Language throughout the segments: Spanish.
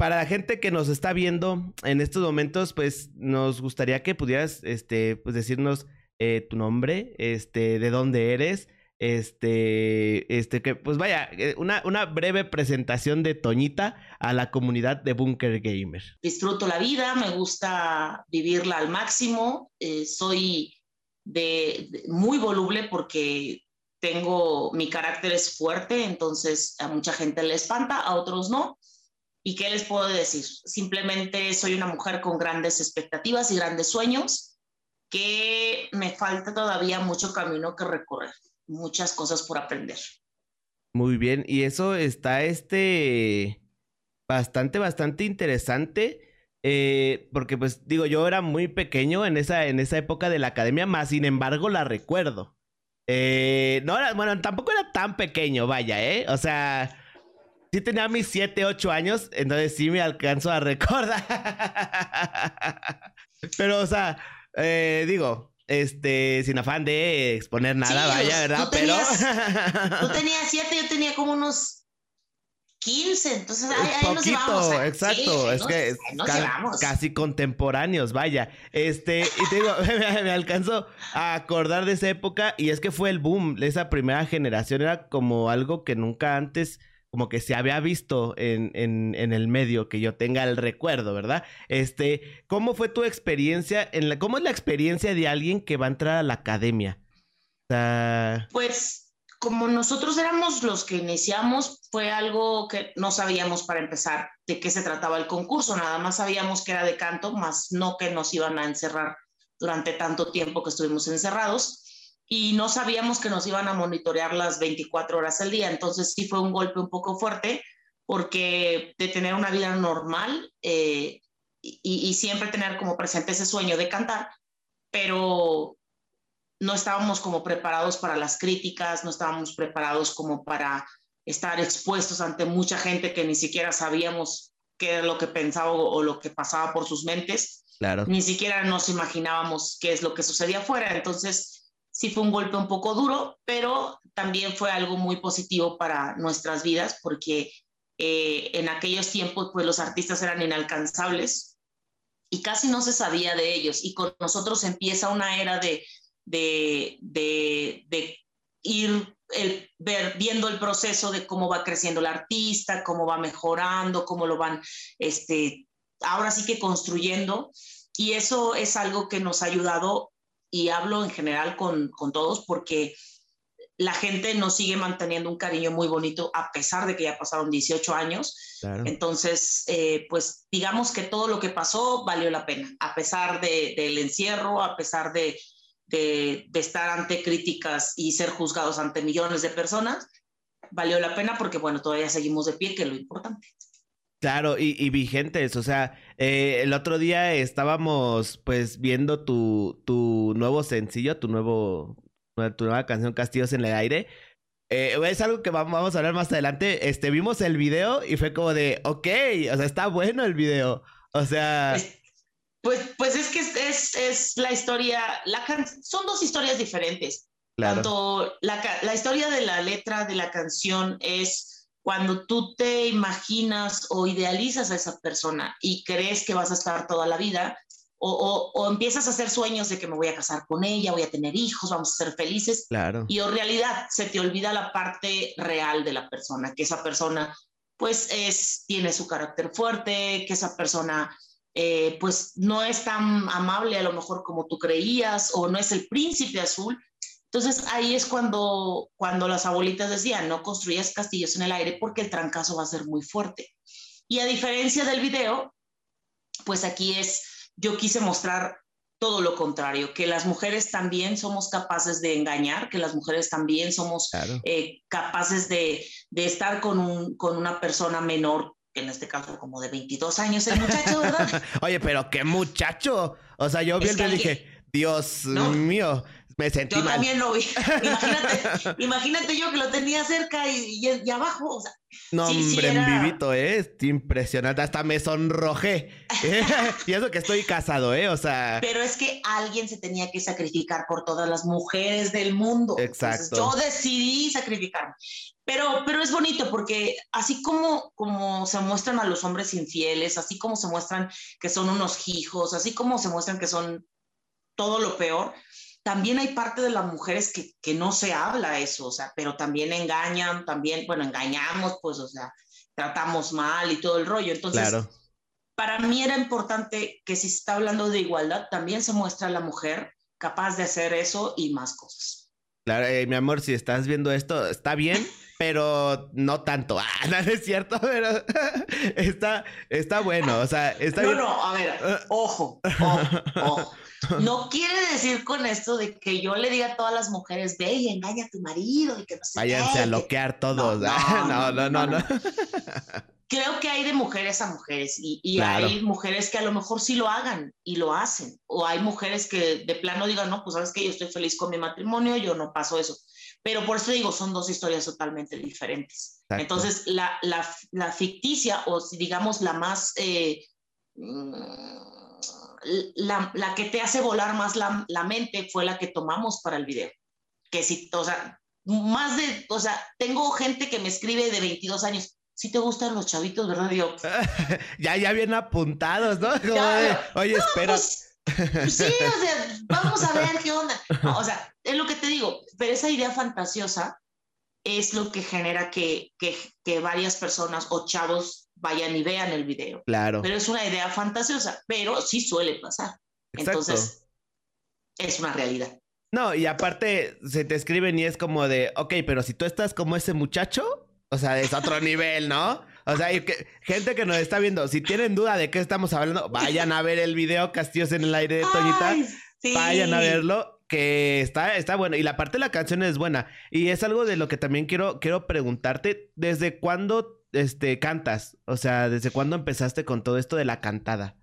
para la gente que nos está viendo en estos momentos, pues nos gustaría que pudieras, este, pues decirnos eh, tu nombre, este, de dónde eres, este, este, que, pues vaya, eh, una, una breve presentación de Toñita a la comunidad de Bunker Gamer. Disfruto la vida, me gusta vivirla al máximo, eh, soy de, muy voluble porque tengo, mi carácter es fuerte, entonces a mucha gente le espanta, a otros no. ¿Y qué les puedo decir? Simplemente soy una mujer con grandes expectativas y grandes sueños, que me falta todavía mucho camino que recorrer, muchas cosas por aprender. Muy bien, y eso está este bastante, bastante interesante. Eh, porque pues digo, yo era muy pequeño en esa, en esa época de la academia, más sin embargo la recuerdo. Eh, no era, bueno, tampoco era tan pequeño, vaya, ¿eh? O sea, sí tenía mis 7, 8 años, entonces sí me alcanzo a recordar. Pero, o sea, eh, digo, este, sin afán de exponer nada, vaya, ¿verdad? Pero. tú tenías 7, yo tenía como unos 15, entonces ahí, ahí Poquito, exacto, es que casi contemporáneos, vaya. Este, y te digo, me, alcanzo a acordar de esa época y es que fue el boom, esa primera generación era como algo que nunca antes como que se había visto en, en, el medio, que yo tenga el recuerdo, ¿verdad? Este, ¿cómo fue tu experiencia? En la, ¿Cómo es la experiencia de alguien que va a entrar a la academia? Pues como nosotros éramos los que iniciamos, fue algo que no sabíamos para empezar de qué se trataba el concurso, nada más sabíamos que era de canto, más no que nos iban a encerrar durante tanto tiempo que estuvimos encerrados y no sabíamos que nos iban a monitorear las 24 horas al día, entonces sí fue un golpe un poco fuerte porque de tener una vida normal eh, y, y siempre tener como presente ese sueño de cantar, pero no estábamos como preparados para las críticas, no estábamos preparados como para estar expuestos ante mucha gente que ni siquiera sabíamos qué era lo que pensaba o, lo que pasaba por sus mentes. Claro. Ni siquiera nos imaginábamos qué es lo que sucedía afuera. Entonces, sí fue un golpe un poco duro, pero también fue algo muy positivo para nuestras vidas porque eh, en aquellos tiempos, pues los artistas eran inalcanzables y casi no se sabía de ellos. Y con nosotros empieza una era de de, ir ver, viendo el proceso de cómo va creciendo el artista, cómo va mejorando, cómo lo van, este, ahora sí que construyendo. Y eso es algo que nos ha ayudado, y hablo en general con, todos, porque la gente nos sigue manteniendo un cariño muy bonito a pesar de que ya pasaron 18 años. Entonces, eh, pues digamos que todo lo que pasó valió la pena, a pesar del encierro, a pesar de, de, estar ante críticas y ser juzgados ante millones de personas, valió la pena porque, bueno, todavía seguimos de pie, que es lo importante. Claro, y, vigentes, o sea, eh, el otro día estábamos pues viendo tu, tu nuevo sencillo, tu nuevo, tu nueva canción Castillos en el Aire. Eh, es algo que vamos a hablar más adelante. Este, vimos el video y fue como de, ok, o sea, está bueno el video. O sea... Pues, pues es que es, es, la historia, la son dos historias diferentes. Tanto la, la historia de la letra de la canción es cuando tú te imaginas o idealizas a esa persona y crees que vas a estar toda la vida, o, o, o, empiezas a hacer sueños de que me voy a casar con ella, voy a tener hijos, vamos a ser felices. Claro. Y en realidad se te olvida la parte real de la persona, que esa persona pues es, tiene su carácter fuerte, que esa persona eh, pues no es tan amable a lo mejor como tú creías o no es el príncipe azul. Entonces ahí es cuando, cuando las abuelitas decían, no construyas castillos en el aire porque el trancazo va a ser muy fuerte. Y a diferencia del video, pues aquí es, yo quise mostrar todo lo contrario, que las mujeres también somos capaces de engañar, que las mujeres también somos eh, capaces de, de estar con, un, con una persona menor que en este caso como de 22 años el muchacho, ¿verdad? Oye, pero qué muchacho. O sea, yo vi el y dije, Dios mío. Me sentí Yo mal. también lo vi. Imagínate, imagínate yo que lo tenía cerca y, y, abajo, o sea. No, hombre, en vivito, ¿eh? Es impresionante. Hasta me sonrojé. y eso que estoy casado, ¿eh? O sea. Pero es que alguien se tenía que sacrificar por todas las mujeres del mundo. Exacto. yo decidí sacrificarme. Pero, pero es bonito porque así como, como se muestran a los hombres infieles, así como se muestran que son unos hijos, así como se muestran que son todo lo peor, también hay parte de las mujeres que, que, no se habla eso, o sea, pero también engañan, también, bueno, engañamos, pues, o sea, tratamos mal y todo el rollo. Entonces, claro. para mí era importante que si se está hablando de igualdad, también se muestra a la mujer capaz de hacer eso y más cosas. Claro, eh, mi amor, si estás viendo esto, está bien, pero no tanto. Ah, no es cierto, pero está, está bueno, o sea, está no, bien. No, a ver, ojo, ojo, ojo. No quiere decir con esto de que yo le diga a todas las mujeres, ve y engaña a tu marido y que no sé Váyanse a loquear todos. No, no, no, no. Creo que hay de mujeres a mujeres y, y claro. hay mujeres que a lo mejor sí lo hagan y lo hacen. O hay mujeres que de plano digan, no, pues sabes que yo estoy feliz con mi matrimonio, yo no paso eso. Pero por eso digo, son dos historias totalmente diferentes. Exacto. Entonces, la, la, la, ficticia o digamos la más... Eh, la, la, que te hace volar más la, la, mente fue la que tomamos para el video. Que si, o sea, más de, o sea, tengo gente que me escribe de 22 años. Si te gustan los chavitos, ¿verdad? Yo, ya, ya bien apuntados, ¿no? Ya, Oye, no, espera. Pues, sí, o sea, vamos a ver qué onda. No, o sea, es lo que te digo, pero esa idea fantasiosa es lo que genera que, que, que varias personas o chavos vayan y vean el video. Claro. Pero es una idea fantasiosa, pero sí suele pasar. Exacto. Entonces, es una realidad. No, y aparte se te escriben y es como de, ok, pero si tú estás como ese muchacho, o sea, es otro nivel, ¿no? O sea, y que, gente que nos está viendo, si tienen duda de qué estamos hablando, vayan a ver el video Castillos en el aire de Toñita. Sí. Vayan a verlo, que está, está bueno. Y la parte de la canción es buena. Y es algo de lo que también quiero, quiero preguntarte. ¿Desde cuándo este, cantas? O sea, ¿desde cuándo empezaste con todo esto de la cantada?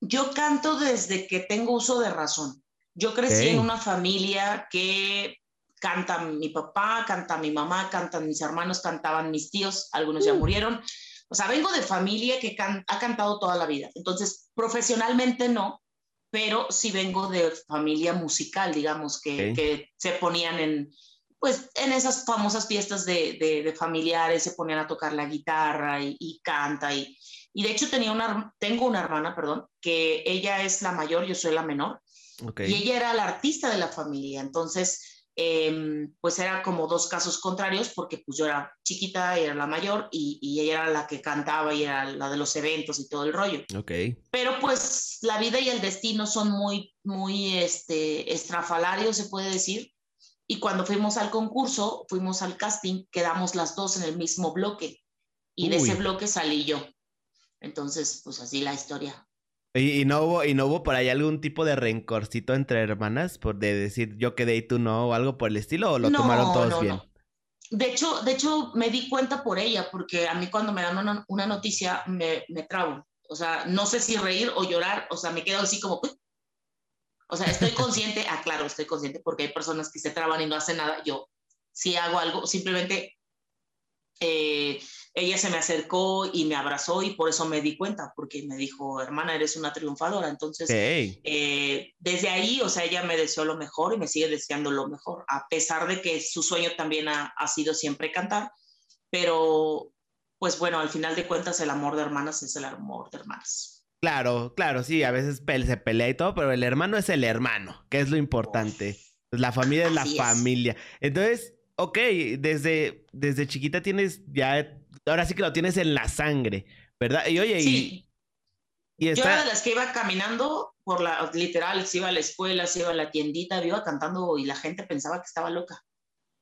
Yo canto desde que tengo uso de razón. Yo crecí Okay. en una familia que canta mi papá, canta mi mamá, cantan mis hermanos, cantaban mis tíos, algunos ya murieron. O sea, vengo de familia que can- ha cantado toda la vida. Entonces, profesionalmente no, pero sí vengo de familia musical, digamos, que se ponían en, pues, en esas famosas fiestas de, de- de familiares, se ponían a tocar la guitarra y, y canta. Y, y de hecho tenía una, tengo una hermana, perdón, que ella es la mayor, yo soy la menor. Y ella era la artista de la familia, entonces, eh, pues era como dos casos contrarios, porque pues yo era chiquita, era la mayor, y, y ella era la que cantaba y era la de los eventos y todo el rollo. Pero pues la vida y el destino son muy, muy este, estrafalarios, se puede decir. Y cuando fuimos al concurso, fuimos al casting, quedamos las dos en el mismo bloque. Y de Uy. ese bloque salí yo. Entonces, pues así la historia. ¿Y, y no hubo, ¿Y no hubo por ahí algún tipo de rencorcito entre hermanas? Por de decir yo quedé y tú no, o algo por el estilo, o lo tomaron todos bien. De hecho, de hecho, me di cuenta por ella, porque a mí cuando me dan una, una noticia me, me trabo. O sea, no sé si reír o llorar, o sea, me quedo así como... "Uy". O sea, estoy consciente, ah, claro, estoy consciente porque hay personas que se traban y no hacen nada. Yo, si hago algo, simplemente eh, ella se me acercó y me abrazó y por eso me di cuenta, porque me dijo, hermana, eres una triunfadora. Entonces, Ok. eh, desde ahí, o sea, ella me deseó lo mejor y me sigue deseando lo mejor, a pesar de que su sueño también ha, ha sido siempre cantar, pero pues bueno, al final de cuentas el amor de hermanas es el amor de hermanas. Claro, claro, sí, a veces se pelea y todo, pero el hermano es el hermano, que es lo importante. La familia es la Así es. familia. Entonces, ok, desde, desde chiquita tienes ya, ahora sí que lo tienes en la sangre, ¿verdad? Y oye, Sí, y, y yo era de las que iba caminando por la, literal, se iba a la escuela, se iba a la tiendita, iba cantando y la gente pensaba que estaba loca.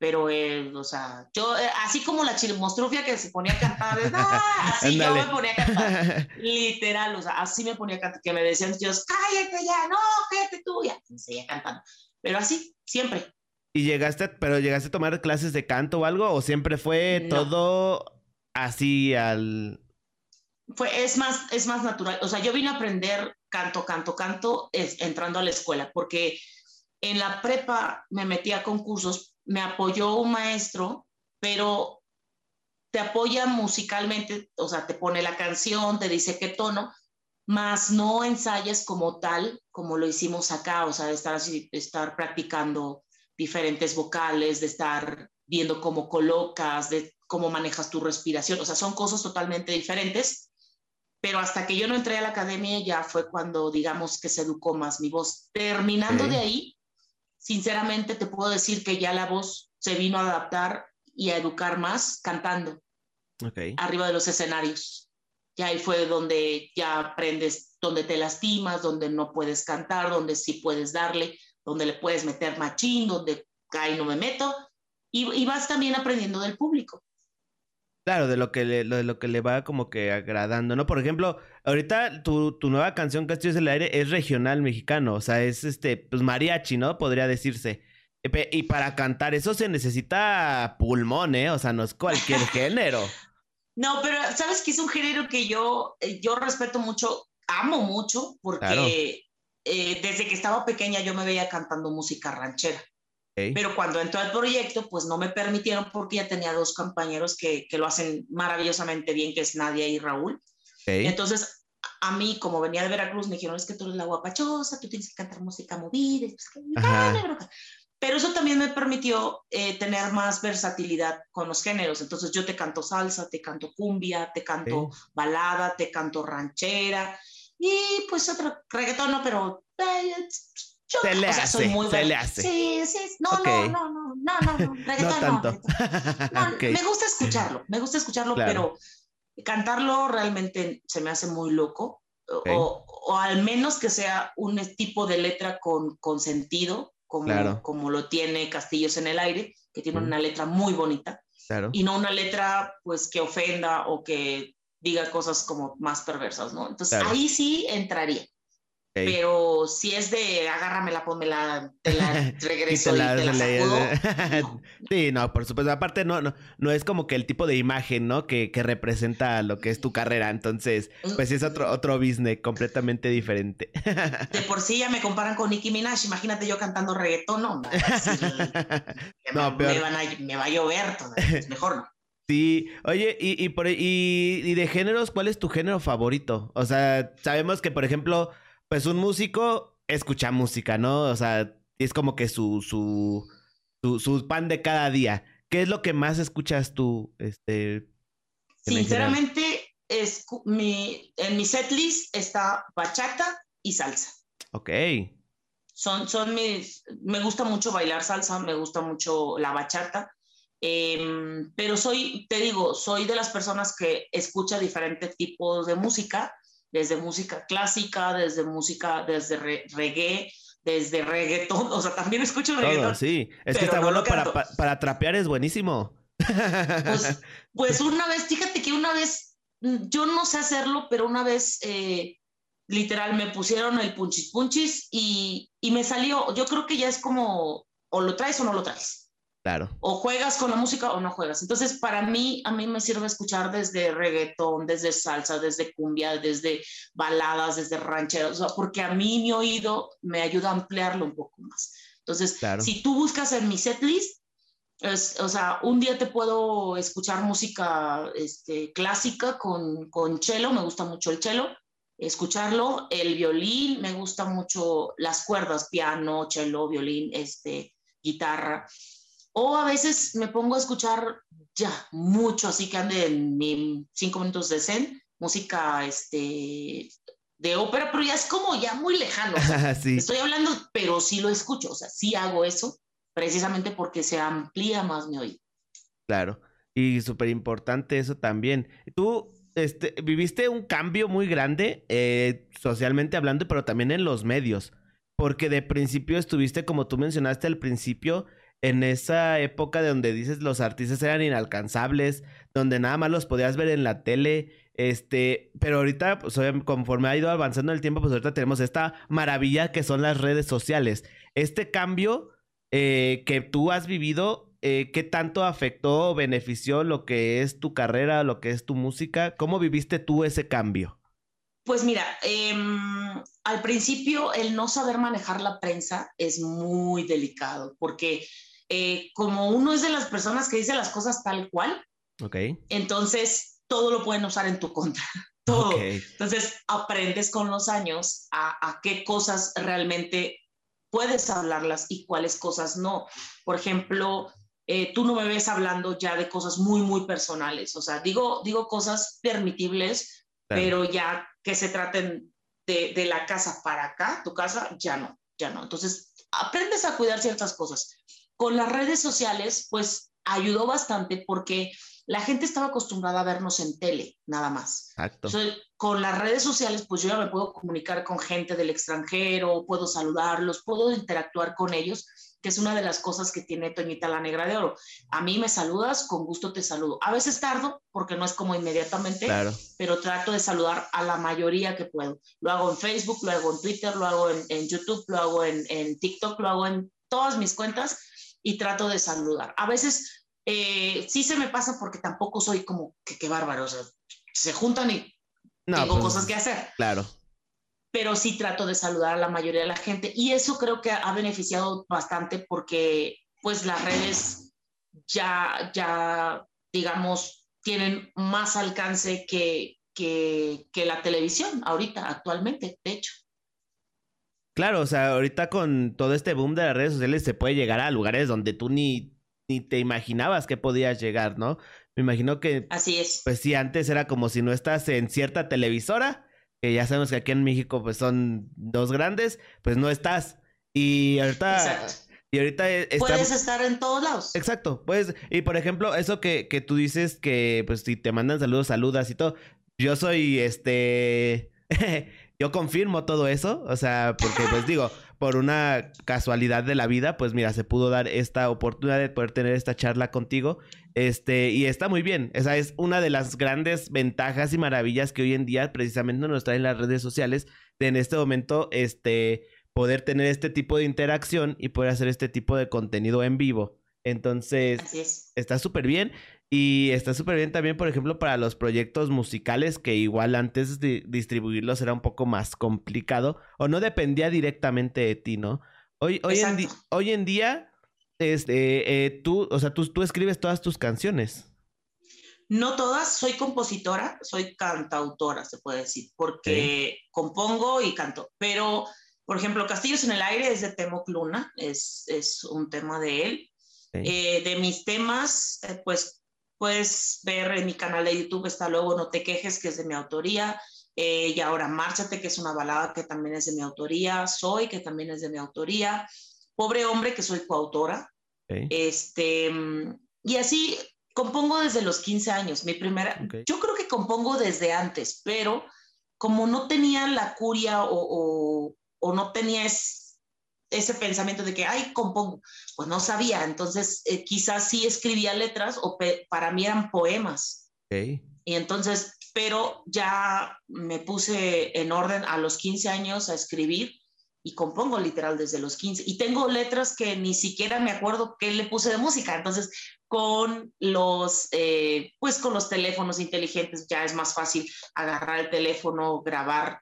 Pero, eh, o sea, yo, eh, así como la chilmostrufia que se ponía a cantar, ¡ah! así yo me ponía a cantar. Literal, o sea, así me ponía a cantar, que me decían Dios, cállate ya, no, cállate tú, ya, y seguía cantando. Pero así, siempre. ¿Y llegaste, pero llegaste a tomar clases de canto o algo? ¿O siempre fue No. todo así al... Fue, es, más, es más natural. O sea, yo vine a aprender canto, canto, canto es, entrando a la escuela, porque En la prepa me metí a concursos, me apoyó un maestro, pero te apoya musicalmente, o sea, te pone la canción, te dice qué tono, más no ensayas como tal, como lo hicimos acá, o sea, de estar, así, estar practicando diferentes vocales, de estar viendo cómo colocas, de cómo manejas tu respiración, o sea, son cosas totalmente diferentes, pero hasta que yo no entré a la academia ya fue cuando, digamos, que se educó más mi voz. Terminando de ahí, sinceramente te puedo decir que ya la voz se vino a adaptar y a educar más cantando arriba de los escenarios. Ya ahí fue donde ya aprendes, donde te lastimas, donde no puedes cantar, donde sí puedes darle, donde le puedes meter machín, donde ahí no me meto, y, vas también aprendiendo del público. Claro, de lo que le, de lo que le va como que agradando, ¿no? Por ejemplo, ahorita tu, tu nueva canción Castillos del Aire es regional mexicano, o sea, es este, pues mariachi, ¿no? Podría decirse. Y para cantar eso se necesita pulmón, ¿eh? O sea, no es cualquier género. No, pero sabes que es un género que yo, eh, yo respeto mucho, amo mucho, porque eh, desde que estaba pequeña yo me veía cantando música ranchera. Pero cuando entró al proyecto, pues no me permitieron porque ya tenía dos compañeros que, que lo hacen maravillosamente bien, que es Nadia y Raúl. Entonces, a mí, como venía de Veracruz, me dijeron, es que tú eres la guapachosa, tú tienes que cantar música movida. Pues, pero eso también me permitió eh, tener más versatilidad con los géneros. Entonces yo te canto salsa, te canto cumbia, te canto balada, te canto ranchera y pues otro reggaetón, no, pero eh, yo, se le hace, soy muy se le hace. Sí, sí, no, no, no, no, no, no, no, reggaetón no. Tanto. no Me gusta escucharlo, me gusta escucharlo, pero cantarlo realmente se me hace muy loco. O, o, al menos que sea un tipo de letra con, con sentido, como, como lo tiene Castillos en el Aire, que tiene una letra muy bonita. Y no una letra pues que ofenda o que diga cosas como más perversas, ¿no? Entonces ahí sí entraría. Pero si es de agárramela, pónmela, te la regreso y, te la, sacudo, Sí, no, por supuesto. Aparte, no, no, no es como que el tipo de imagen, ¿no? Que, que representa lo que es tu carrera. Entonces, mm. pues es otro, otro business completamente diferente. De por sí ya me comparan con Nicki Minaj. Imagínate yo cantando reggaetón, no. no, me, me, van a, me va a llover, mejor no. Sí, oye, y, y, por, y, y de géneros, ¿cuál es tu género favorito? O sea, sabemos que, por ejemplo, pues un músico escucha música, ¿no? O sea, es como que su, su, su, pan de cada día. ¿Qué es lo que más escuchas tú? Este, Sinceramente, es, mi, en mi setlist está bachata y salsa. Ok. Son, son mis, me gusta mucho bailar salsa, me gusta mucho la bachata, em, pero soy, te digo, soy de las personas que escucha diferentes tipos de música desde música clásica, desde música, desde reggae, desde reggaetón, o sea, también escucho reggaetón. sí, es que está bueno para, para, trapear, es buenísimo. Pues, pues, una vez, fíjate que una vez, mm, yo no sé hacerlo, pero una vez, eh, literal, me pusieron el punchis punchis y, y me salió, yo creo que ya es como, o lo traes o no lo traes. O juegas con la música o no juegas. Entonces, para mí, a mí me sirve escuchar desde reggaetón, desde salsa, desde cumbia, desde baladas, desde rancheros, porque a mí mi oído me ayuda a ampliarlo un poco más. Entonces, si tú buscas en mi setlist, o sea, un día te puedo escuchar música este, clásica con, con cello, me gusta mucho el cello, escucharlo, el violín, me gusta mucho las cuerdas, piano, cello, violín, este, guitarra. O a veces me pongo a escuchar ya mucho, así que ande en cinco minutos de zen, música este, de ópera, pero ya es como ya muy lejano. Estoy hablando, pero sí lo escucho, o sea, sí hago eso, precisamente porque se amplía más mi oído. Claro, y súper importante eso también. Tú este, viviste un cambio muy grande, eh, socialmente hablando, pero también en los medios, porque de principio estuviste, como tú mencionaste al principio, en esa época de donde dices los artistas eran inalcanzables, donde nada más los podías ver en la tele, este, pero ahorita, pues conforme ha ido avanzando el tiempo, pues ahorita tenemos esta maravilla que son las redes sociales. Este cambio eh, que tú has vivido, eh, ¿qué tanto afectó o benefició lo que es tu carrera, lo que es tu música? ¿Cómo viviste tú ese cambio? Pues mira, em, al principio el no saber manejar la prensa es muy delicado porque eh, como uno es de las personas que dice las cosas tal cual, okay. entonces todo lo pueden usar en tu contra. Todo. Entonces aprendes con los años a, qué cosas realmente puedes hablarlas y cuáles cosas no. Por ejemplo, eh, tú no me ves hablando ya de cosas muy, muy personales. O sea, digo, digo cosas permitibles, pero ya que se traten de, de, la casa para acá, tu casa, ya no, ya no. Entonces, aprendes a cuidar ciertas cosas. Con las redes sociales, pues ayudó bastante porque la gente estaba acostumbrada a vernos en tele, nada más. Exacto. con las redes sociales, pues yo ya me puedo comunicar con gente del extranjero, puedo saludarlos, puedo interactuar con ellos, que es una de las cosas que tiene Toñita la Negra de Oro. A mí me saludas, con gusto te saludo. A veces tardo, porque no es como inmediatamente, pero trato de saludar a la mayoría que puedo. Lo hago en Facebook, lo hago en Twitter, lo hago en, YouTube, lo hago en, en TikTok, lo hago en todas mis cuentas y trato de saludar. A veces eh, sí se me pasa porque tampoco soy como que qué bárbaro, o sea, se juntan y tengo pues, cosas que hacer. Claro. Pero sí trato de saludar a la mayoría de la gente y eso creo que ha beneficiado bastante porque pues las redes ya, ya digamos, tienen más alcance que, que, que la televisión ahorita, actualmente, de hecho. Claro, o sea, ahorita con todo este boom de las redes sociales se puede llegar a lugares donde tú ni ni te imaginabas que podías llegar, ¿no? Me imagino que... Así es. Pues sí, antes era como si no estás en cierta televisora, que ya sabemos que aquí en México pues son dos grandes, pues no estás. Y ahorita... Exacto. Y ahorita e, Puedes estar en todos lados. Exacto, pues, y por ejemplo, eso que, que tú dices que, pues, si te mandan saludos, saludas y todo. Yo soy, este, yo confirmo todo eso, o sea, porque, pues, digo, por una casualidad de la vida, pues mira, se pudo dar esta oportunidad de poder tener esta charla contigo. Este, y está muy bien. Esa es una de las grandes ventajas y maravillas que hoy en día precisamente nos traen las redes sociales. De en este momento, este, poder tener este tipo de interacción y poder hacer este tipo de contenido en vivo. Entonces, está súper bien. Y está súper bien también, por ejemplo, para los proyectos musicales, que igual antes de distribuirlos era un poco más complicado o no dependía directamente de ti, ¿no? Hoy, hoy, en, hoy en, día, este, eh, tú, o sea, tú, tú escribes todas tus canciones. No todas, soy compositora, soy cantautora, se puede decir, porque compongo y canto. Pero, por ejemplo, Castillos en el Aire es de Temo Luna, es, es un tema de él. Eh, de mis temas, eh, pues Puedes ver en mi canal de YouTube, está luego No te quejes, que es de mi autoría. Eh, y ahora Márchate, que es una balada que también es de mi autoría. Soy, que también es de mi autoría. Pobre hombre, que soy coautora. Este, y así compongo desde los 15 años. Mi primera, yo creo que compongo desde antes, pero como no tenía la curia o, o, o no tenía ese pensamiento de que, ay, compongo, pues no sabía, entonces eh, quizás sí escribía letras o para mí eran poemas. Y entonces, pero ya me puse en orden a los 15 años a escribir y compongo literal desde los 15. Y tengo letras que ni siquiera me acuerdo qué le puse de música. Entonces, con los, eh, pues con los teléfonos inteligentes ya es más fácil agarrar el teléfono, grabar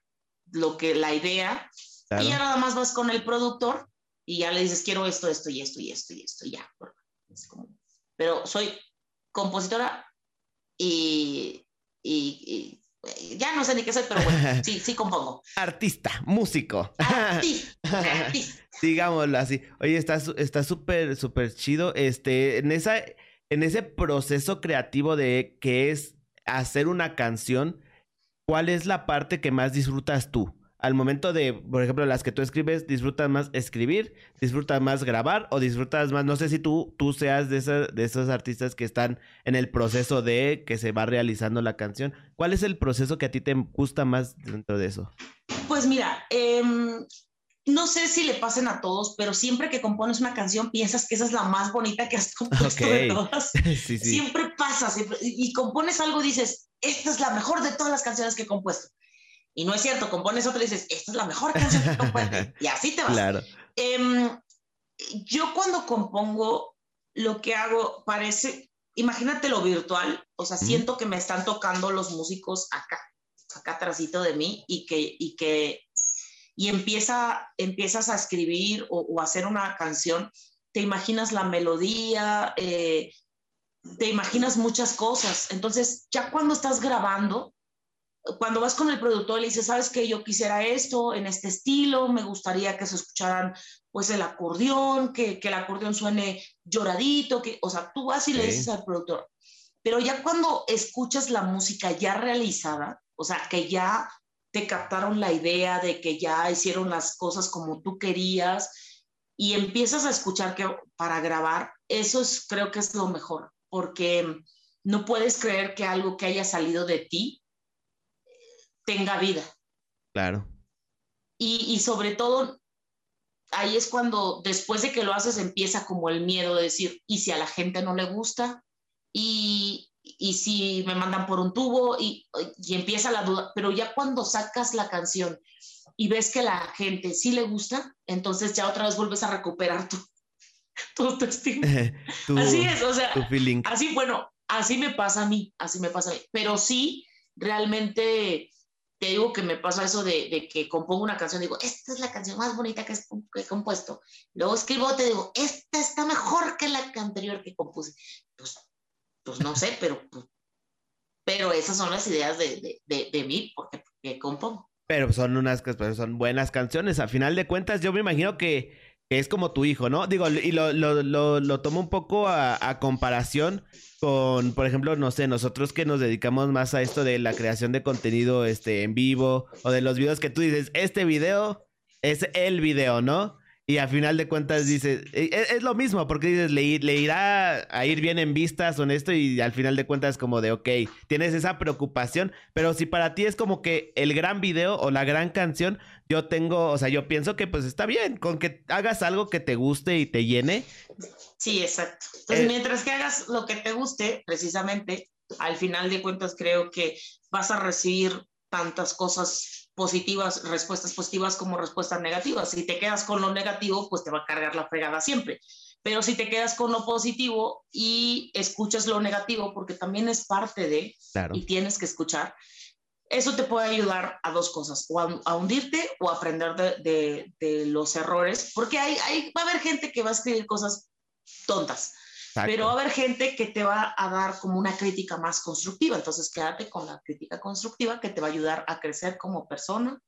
lo que la idea y ya nada más vas con el productor y ya le dices, quiero esto, esto y esto y esto y esto, y ya. Pero soy compositora y, y, ya no sé ni qué soy, pero bueno, sí, sí compongo. Artista, músico. Artista, Digámoslo así. Oye, está súper, súper chido. Este, en esa, en ese proceso creativo de que es hacer una canción, ¿cuál es la parte que más disfrutas tú? Al momento de, por ejemplo, las que tú escribes, disfrutas más escribir, disfrutas más grabar o disfrutas más, no sé si tú, tú seas de, de esos artistas que están en el proceso de que se va realizando la canción. ¿Cuál es el proceso que a ti te gusta más dentro de eso? Pues mira, em, no sé si le pasen a todos, pero siempre que compones una canción piensas que esa es la más bonita que has compuesto de todas. Siempre pasa, y compones algo y dices, esta es la mejor de todas las canciones que he compuesto y no es cierto, compones otra y dices, esta es la mejor canción que compones. y así te vas. Claro. Em, yo cuando compongo, lo que hago parece, imagínate lo virtual, o sea, siento que me están tocando los músicos acá. acá atrásito de mí y que, y que, y empieza, empiezas a escribir o, a hacer una canción, te imaginas la melodía, eh, te imaginas muchas cosas. Entonces, ya cuando estás grabando, cuando vas con el productor le dices, sabes que yo quisiera esto en este estilo, me gustaría que se escucharan pues el acordeón, que, que el acordeón suene lloradito, que, o sea, tú vas y le dices al productor, pero ya cuando escuchas la música ya realizada, o sea, que ya te captaron la idea de que ya hicieron las cosas como tú querías y empiezas a escuchar que para grabar, eso es, creo que es lo mejor, porque no puedes creer que algo que haya salido de ti tenga vida. Claro. Y, y, sobre todo, ahí es cuando después de que lo haces empieza como el miedo de decir, ¿y si a la gente no le gusta? ¿Y, y si me mandan por un tubo? Y, y empieza la duda. Pero ya cuando sacas la canción y ves que la gente sí le gusta, entonces ya otra vez vuelves a recuperar tu, tu estima. así es, o sea, así, bueno, así me pasa a mí, así me pasa a mí. Pero sí, realmente te digo que me pasa eso de, que compongo una canción, digo, esta es la canción más bonita que, he compuesto. Luego escribo, te digo, esta está mejor que la anterior que compuse. Pues, pues no sé, pero, pues, pero esas son las ideas de, de, de, mí, porque, compongo. Pero son unas son buenas canciones. A final de cuentas, yo me imagino que es como tu hijo, ¿no? Digo, y lo, lo, lo, tomo un poco a, comparación con, por ejemplo, no sé, nosotros que nos dedicamos más a esto de la creación de contenido este, en vivo o de los videos que tú dices, este video es el video, ¿no? Y a final de cuentas dices, e, e, es, lo mismo, porque dices, le, irá a ir bien en vistas o esto, y al final de cuentas como de, ok, tienes esa preocupación, pero si para ti es como que el gran video o la gran canción, yo tengo, o sea, yo pienso que pues está bien, con que hagas algo que te guste y te llene. Sí, exacto. Entonces, eh, mientras que hagas lo que te guste, precisamente, al final de cuentas creo que vas a recibir tantas cosas positivas, respuestas positivas como respuestas negativas. Si te quedas con lo negativo, pues te va a cargar la fregada siempre. Pero si te quedas con lo positivo y escuchas lo negativo, porque también es parte de, y tienes que escuchar, eso te puede ayudar a dos cosas, o a, hundirte o a aprender de, de, los errores, porque hay, hay, va a haber gente que va a escribir cosas tontas pero va a haber gente que te va a dar como una crítica más constructiva. Entonces, quédate con la crítica constructiva que te va a ayudar a crecer como persona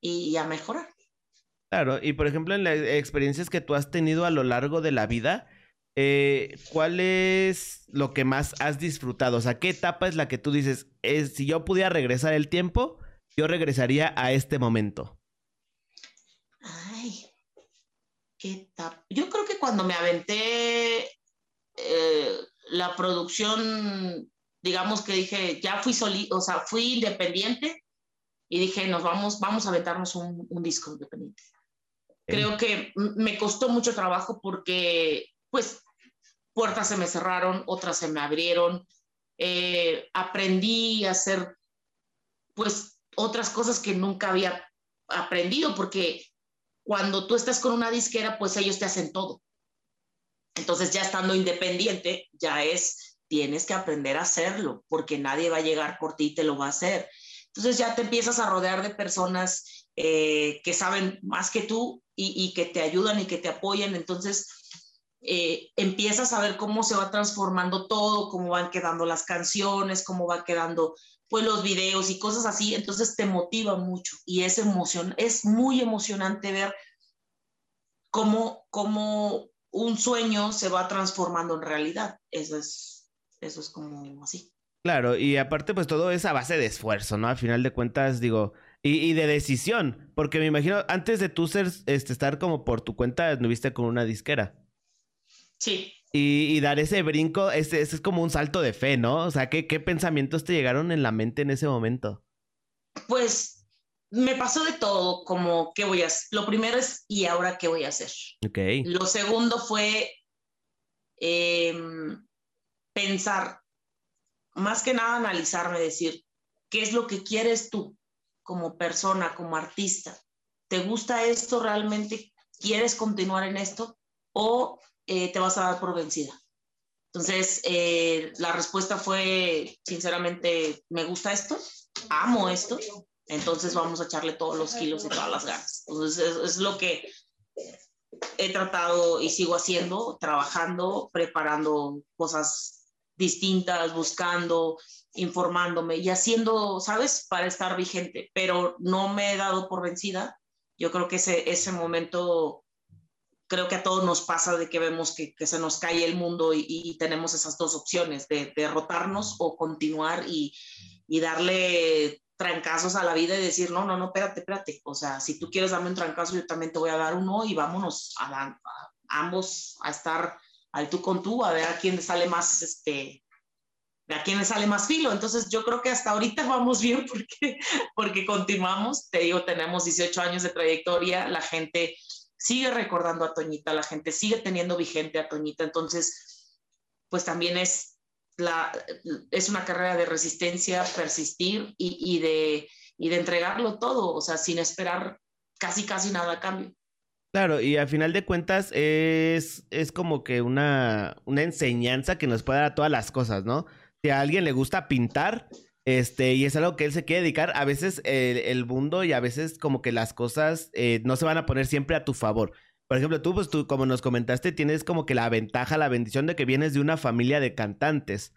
y, a mejorar. Claro, y por ejemplo, en las experiencias que tú has tenido a lo largo de la vida, eh, ¿cuál es lo que más has disfrutado? O sea, ¿qué etapa es la que tú dices, es, si yo pudiera regresar el tiempo, yo regresaría a este momento? Ay, qué etapa. Yo creo que cuando me aventé eh, la producción, digamos que dije, ya fui soli o sea, fui independiente y dije, nos vamos, vamos a aventarnos un, disco independiente. Creo que me costó mucho trabajo porque, pues, puertas se me cerraron, otras se me abrieron, eh, aprendí a hacer, pues, otras cosas que nunca había aprendido, porque cuando tú estás con una disquera, pues ellos te hacen todo. Entonces ya estando independiente, ya es, tienes que aprender a hacerlo, porque nadie va a llegar por ti y te lo va a hacer. Entonces ya te empiezas a rodear de personas eh, que saben más que tú y, que te ayudan y que te apoyan. Entonces eh, empiezas a ver cómo se va transformando todo, cómo van quedando las canciones, cómo va quedando pues los videos y cosas así. Entonces te motiva mucho y es emoción, es muy emocionante ver cómo, cómo un sueño se va transformando en realidad. Eso es, eso es como así. Claro, y aparte pues todo es a base de esfuerzo, ¿no? Al final de cuentas, digo, y, de decisión, porque me imagino, antes de tú ser, este, estar como por tu cuenta, viste con una disquera. Sí. Y, dar ese brinco, ese, es como un salto de fe, ¿no? O sea, ¿qué, ¿qué pensamientos te llegaron en la mente en ese momento? Pues me pasó de todo, como qué voy a hacer. Lo primero es, ¿y ahora qué voy a hacer? Okay. Lo segundo fue em, pensar, más que nada analizarme, decir, ¿qué es lo que quieres tú como persona, como artista? ¿Te gusta esto realmente? ¿Quieres continuar en esto? ¿O eh, te vas a dar por vencida? Entonces, eh, la respuesta fue, sinceramente, me gusta esto, amo esto, entonces vamos a echarle todos los kilos y todas las ganas. Entonces es, lo que he tratado y sigo haciendo, trabajando, preparando cosas distintas, buscando, informándome y haciendo, ¿sabes? Para estar vigente, pero no me he dado por vencida. Yo creo que ese, ese momento, creo que a todos nos pasa de que vemos que, que se nos cae el mundo y, y, tenemos esas dos opciones, de derrotarnos o continuar y, y darle trancazos a la vida y decir, no, no, no, espérate, espérate. O sea, si tú quieres darme un trancazo, yo también te voy a dar uno y vámonos a, ambos a estar al tú con tú, a ver a quién sale más, este, a quién le sale más filo. Entonces, yo creo que hasta ahorita vamos bien porque, porque continuamos. Te digo, tenemos 18 años de trayectoria, la gente sigue recordando a Toñita, la gente sigue teniendo vigente a Toñita. Entonces, pues también es la, es una carrera de resistencia, persistir y, de, y de entregarlo todo, o sea, sin esperar casi, casi nada a cambio. Claro, y al final de cuentas es, es como que una, una enseñanza que nos puede dar a todas las cosas, ¿no? Si a alguien le gusta pintar, este, y es algo que él se quiere dedicar, a veces el, mundo y a veces como que las cosas eh, no se van a poner siempre a tu favor. Por ejemplo, tú, pues tú, como nos comentaste, tienes como que la ventaja, la bendición de que vienes de una familia de cantantes.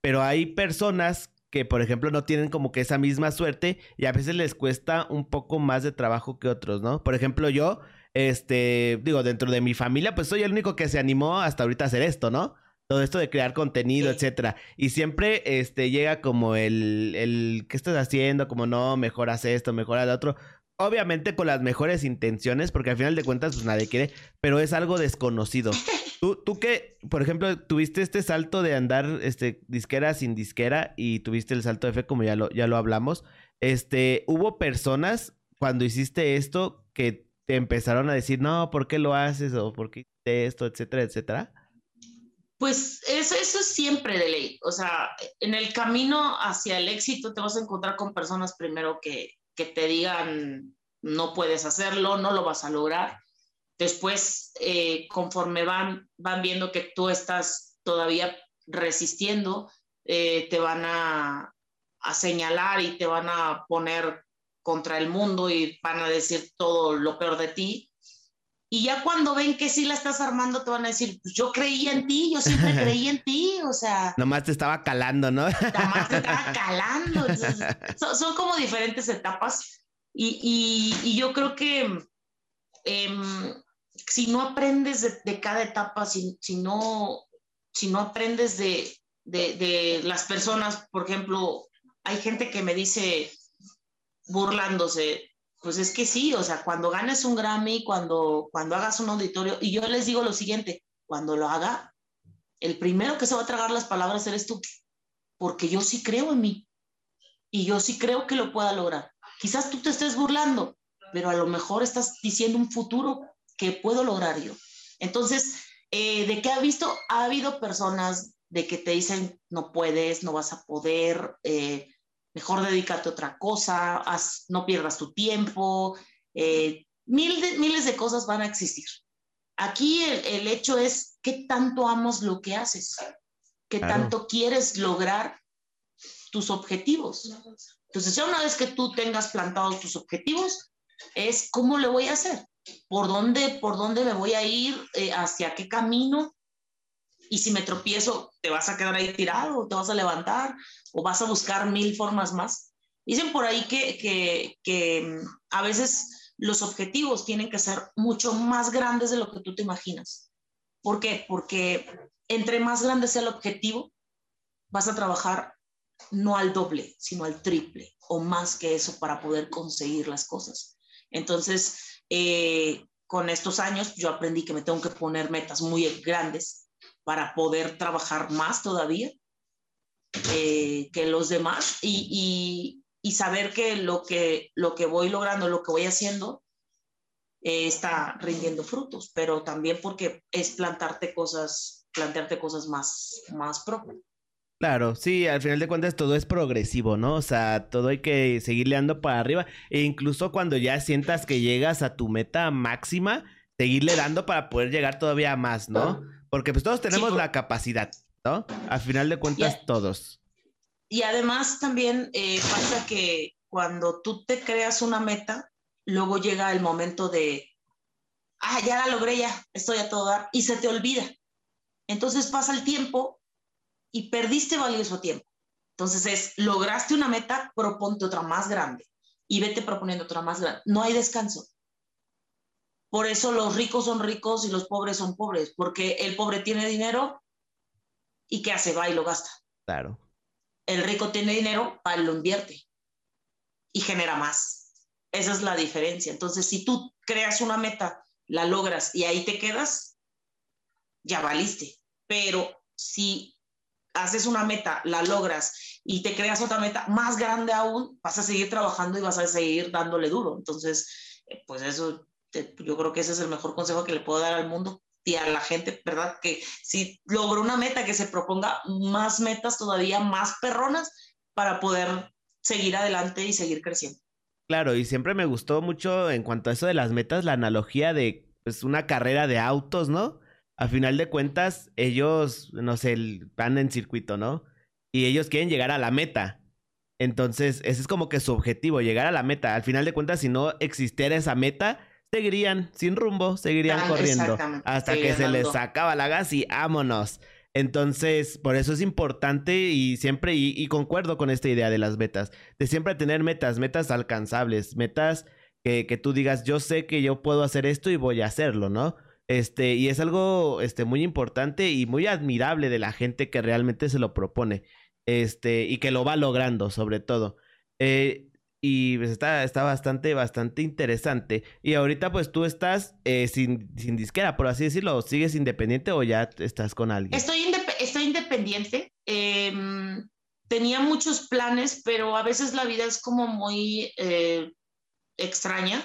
Pero hay personas que, por ejemplo, no tienen como que esa misma suerte y a veces les cuesta un poco más de trabajo que otros, ¿no? Por ejemplo, yo, este, digo, dentro de mi familia, pues soy el único que se animó hasta ahorita a hacer esto, ¿no? Todo esto de crear contenido, etcétera. Y siempre, este, llega como el, el, ¿qué estás haciendo? Como, no, mejor haz esto, mejor haz lo otro obviamente con las mejores intenciones, porque al final de cuentas, pues nadie quiere, pero es algo desconocido. Tú, tú que, por ejemplo, tuviste este salto de andar este, disquera sin disquera y tuviste el salto de fe, como ya lo, ya lo hablamos. Este, ¿hubo personas cuando hiciste esto que te empezaron a decir, no, ¿por qué lo haces? o ¿por qué hiciste esto? etcétera, etcétera? Pues eso, es siempre de ley. O sea, en el camino hacia el éxito te vas a encontrar con personas primero que, te digan no puedes hacerlo, no lo vas a lograr. Después, eh, conforme van, van viendo que tú estás todavía resistiendo, eh, te van a, señalar y te van a poner contra el mundo y van a decir todo lo peor de ti. Y ya cuando ven que sí la estás armando, te van a decir, pues yo creía en ti, yo siempre creí en ti, o sea... Nomás te estaba calando, ¿no? Nomás te estaba calando. son, como diferentes etapas y, y, yo creo que em, si no aprendes de, cada etapa, si, si, no, si no aprendes de, de, de las personas, por ejemplo, hay gente que me dice burlándose, pues es que sí, o sea, cuando ganes un Grammy, cuando, cuando hagas un auditorio, y yo les digo lo siguiente, cuando lo haga, el primero que se va a tragar las palabras eres tú, porque yo sí creo en mí y yo sí creo que lo pueda lograr. Quizás tú te estés burlando, pero a lo mejor estás diciendo un futuro que puedo lograr yo. Entonces, eh, ¿de qué ha visto? Ha habido personas de que te dicen, no puedes, no vas a poder, eh, mejor dedícate a otra cosa, no pierdas tu tiempo, eh, miles de cosas van a existir. Aquí el, hecho es qué tanto amas lo que haces, qué tanto quieres lograr tus objetivos. Entonces, ya una vez que tú tengas plantados tus objetivos, es cómo le voy a hacer, por dónde, por dónde me voy a ir, eh, hacia qué camino, y si me tropiezo, ¿te vas a quedar ahí tirado te vas a levantar o vas a buscar mil formas más? Dicen por ahí que, que, que mm, a veces los objetivos tienen que ser mucho más grandes de lo que tú te imaginas. ¿Por qué? Porque entre más grande sea el objetivo, vas a trabajar no al doble, sino al triple o más que eso para poder conseguir las cosas. Entonces, eh, con estos años yo aprendí que me tengo que poner metas muy grandes para poder trabajar más todavía eh, que los demás y, saber que lo, que lo que voy logrando, lo que voy haciendo, eh, está rindiendo frutos, pero también porque es plantarte cosas, plantearte cosas más, más propias. Claro, sí, al final de cuentas todo es progresivo, ¿no? O sea, todo hay que seguirle dando para arriba. E incluso cuando ya sientas que llegas a tu meta máxima, seguirle dando para poder llegar todavía más, ¿no? Porque pues todos tenemos la capacidad, ¿no? Al final de cuentas, todos. y además también eh, pasa que cuando tú te creas una meta, luego llega el momento de, ah, ya la logré, ya estoy a todo dar, y se te olvida. Entonces pasa el tiempo y perdiste valioso tiempo. Entonces es, lograste una meta, proponte otra más grande y vete proponiendo otra más grande. No hay descanso. Por eso los ricos son ricos y los pobres son pobres, porque el pobre tiene dinero y ¿qué hace? Va y lo gasta. Claro. El rico tiene dinero, va y lo invierte y genera más. Esa es la diferencia. Entonces, si tú creas una meta, la logras y ahí te quedas, ya valiste. Pero si haces una meta, la logras y te creas otra meta más grande aún, vas a seguir trabajando y vas a seguir dándole duro. Entonces, eh, pues eso, yo creo que ese es el mejor consejo que le puedo dar al mundo y a la gente, ¿verdad? Que si logro una meta, que se proponga más metas todavía más perronas para poder seguir adelante y seguir creciendo. Claro, y siempre me gustó mucho en cuanto a eso de las metas, la analogía de pues una carrera de autos, ¿no? a final de cuentas, ellos, no sé, van en circuito, ¿no? Y ellos quieren llegar a la meta. Entonces, ese es como que su objetivo, llegar a la meta. Al final de cuentas, si no existiera esa meta, seguirían sin rumbo, seguirían ah, corriendo hasta que se les acaba la gas y vámonos. Entonces, por eso es importante y siempre, y, y, concuerdo con esta idea de las metas, de siempre tener metas, metas alcanzables, metas que, que tú digas, yo sé que yo puedo hacer esto y voy a hacerlo, ¿no? Este, y es algo este, muy importante y muy admirable de la gente que realmente se lo propone. Este, y que lo va logrando, sobre todo. Eh, y pues está, está bastante, bastante interesante. Y ahorita, pues tú estás eh, sin, sin, disquera, por así decirlo. ¿Sigues independiente o ya estás con alguien? Estoy, estoy independiente. Em, tenía muchos planes, pero a veces la vida es como muy eh, extraña.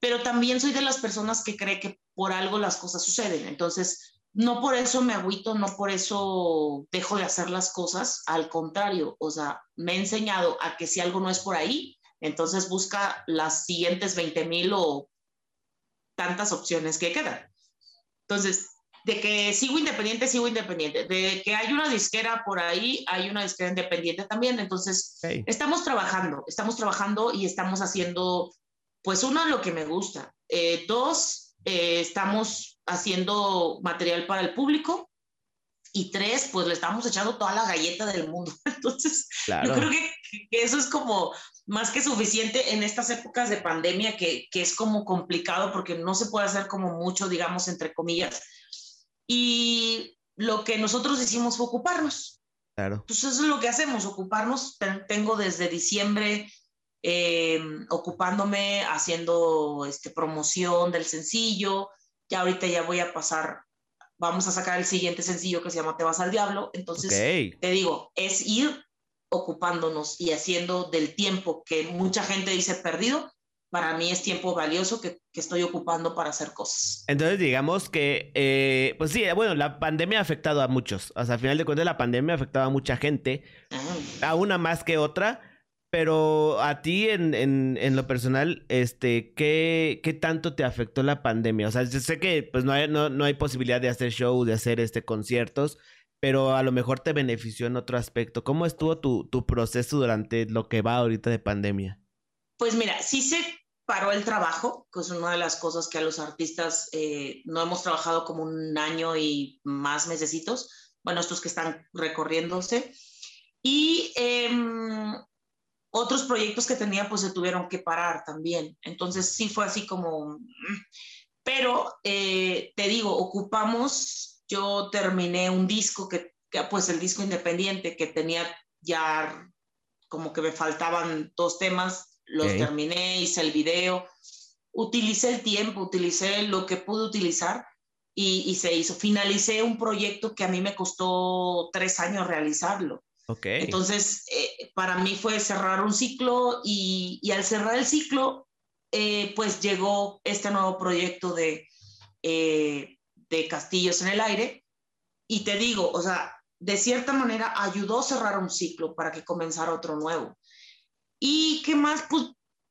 Pero también soy de las personas que cree que por algo las cosas suceden. Entonces, no por eso me agüito, no por eso dejo de hacer las cosas, al contrario, o sea, me he enseñado a que si algo no es por ahí, entonces busca las siguientes 20 mil o tantas opciones que quedan. Entonces, de que sigo independiente, sigo independiente. De que hay una disquera por ahí, hay una disquera independiente también. Entonces, estamos trabajando, estamos trabajando y estamos haciendo, pues uno, lo que me gusta. Eh, dos, eh, estamos haciendo material para el público y tres, pues le estamos echando toda la galleta del mundo. Entonces, yo creo que, eso es como más que suficiente en estas épocas de pandemia que, que, es como complicado porque no se puede hacer como mucho, digamos, entre comillas. Y lo que nosotros hicimos fue ocuparnos. Claro. Entonces, eso es lo que hacemos, ocuparnos. Tengo desde diciembre eh, ocupándome, haciendo este, promoción del sencillo. Ya ahorita ya voy a pasar, vamos a sacar el siguiente sencillo que se llama Te vas al diablo. Entonces, te digo, es ir ocupándonos y haciendo del tiempo que mucha gente dice perdido, para mí es tiempo valioso que, que estoy ocupando para hacer cosas. Entonces, digamos que, eh, pues sí, bueno, la pandemia ha afectado a muchos. O sea, al final de cuentas, la pandemia ha afectado a mucha gente, a una más que otra. Pero a ti en, en, en, lo personal, este, ¿qué, ¿qué tanto te afectó la pandemia? O sea, yo sé que pues no hay, no, no hay posibilidad de hacer shows, de hacer este conciertos, pero a lo mejor te benefició en otro aspecto. ¿Cómo estuvo tu, tu proceso durante lo que va ahorita de pandemia? Pues mira, sí se paró el trabajo, que es una de las cosas que a los artistas eh, no hemos trabajado como un año y más mesecitos, bueno, estos que están recorriéndose. Y eh, otros proyectos que tenía pues se tuvieron que parar también. Entonces sí fue así como, mm. pero eh, te digo, ocupamos, yo terminé un disco que, pues el disco independiente que tenía ya como que me faltaban dos temas, los terminé, hice el video, utilicé el tiempo, utilicé lo que pude utilizar y, y se hizo. Finalicé un proyecto que a mí me costó tres años realizarlo entonces, eh, para mí fue cerrar un ciclo y, al cerrar el ciclo, eh, pues llegó este nuevo proyecto de, eh, de Castillos en el Aire. Y te digo, o sea, de cierta manera ayudó a cerrar un ciclo para que comenzara otro nuevo. ¿Y qué más? Pues,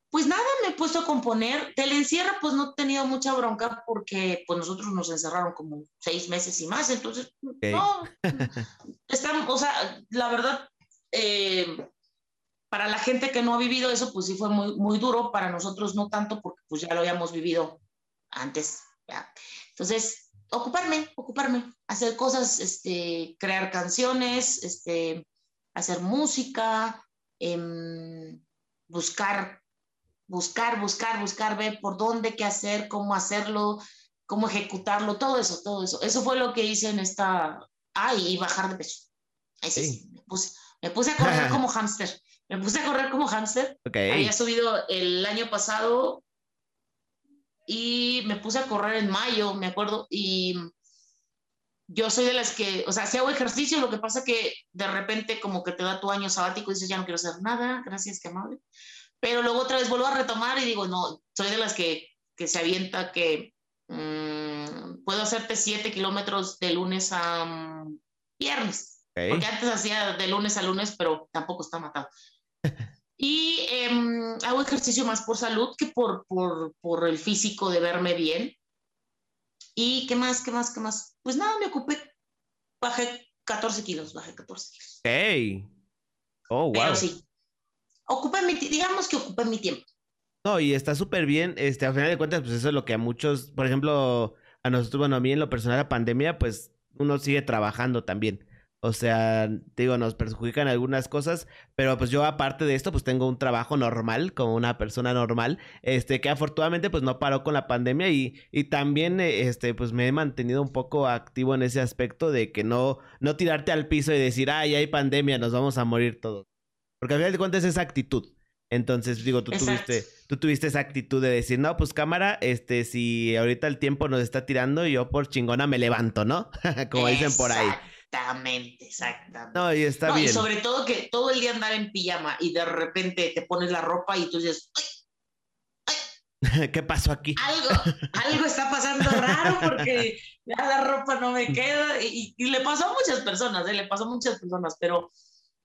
pues nada, me he puesto a componer. Del encierro, pues no he tenido mucha bronca porque pues nosotros nos encerraron como seis meses y más. Entonces, no, estamos, o sea, la verdad, eh, para la gente que no ha vivido eso, pues sí fue muy, muy duro, para nosotros no tanto, porque pues ya lo habíamos vivido antes. Entonces, ocuparme, ocuparme, hacer cosas, este, crear canciones, este, hacer música, em, buscar, buscar, buscar, buscar, ver por dónde, qué hacer, cómo hacerlo, cómo ejecutarlo, todo eso, todo eso. Eso fue lo que hice en esta, ay, y bajar de peso. Ahí sí, Me, puse, me puse a correr como hámster. Me puse a correr como hámster. Okay. Había subido el año pasado y me puse a correr en mayo, me acuerdo, y yo soy de las que, o sea, si hago ejercicio, lo que pasa que de repente como que te da tu año sabático y dices, ya no quiero hacer nada, gracias, qué amable. Pero luego otra vez vuelvo a retomar y digo, no, soy de las que, que se avienta que mmm, puedo hacerte siete kilómetros de lunes a um, viernes. Porque antes hacía de lunes a lunes, pero tampoco está matado. Y em, hago ejercicio más por salud que por, por, por, el físico de verme bien. ¿Y qué más, qué más, qué más? Pues nada, me ocupé, bajé 14 kilos, bajé 14 kilos. ¡Hey! Oh, wow. Pero sí, ocupé mi, digamos que ocupé mi tiempo. No, y está súper bien, este, a final de cuentas, pues eso es lo que a muchos, por ejemplo, a nosotros, bueno, a mí en lo personal, la pandemia, pues uno sigue trabajando también. O sea, digo, nos perjudican algunas cosas, pero pues yo aparte de esto, pues tengo un trabajo normal, como una persona normal, este, que afortunadamente pues no paró con la pandemia y, y también, eh, este, pues me he mantenido un poco activo en ese aspecto de que no, no tirarte al piso y decir, ay, hay pandemia, nos vamos a morir todos. Porque al final de cuentas es esa actitud. Entonces, digo, tú tuviste, tú tuviste esa actitud de decir, no, pues cámara, este, si ahorita el tiempo nos está tirando, yo por chingona me levanto, ¿no? como dicen por ahí. Exactamente, exactamente. No, y está bien. Y sobre todo que todo el día andar en pijama y de repente te pones la ropa y tú dices, ¿Qué pasó aquí? Algo, algo está pasando raro porque ya la ropa no me queda. Y, le pasó a muchas personas, ¿eh? le pasó a muchas personas, pero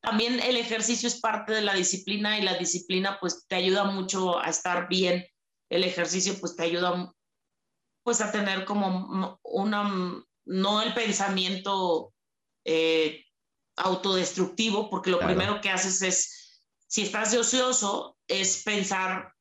también el ejercicio es parte de la disciplina y la disciplina pues te ayuda mucho a estar bien. El ejercicio pues te ayuda pues a tener como una, no el pensamiento eh, autodestructivo, porque lo primero que haces es, si estás de ocioso, es pensar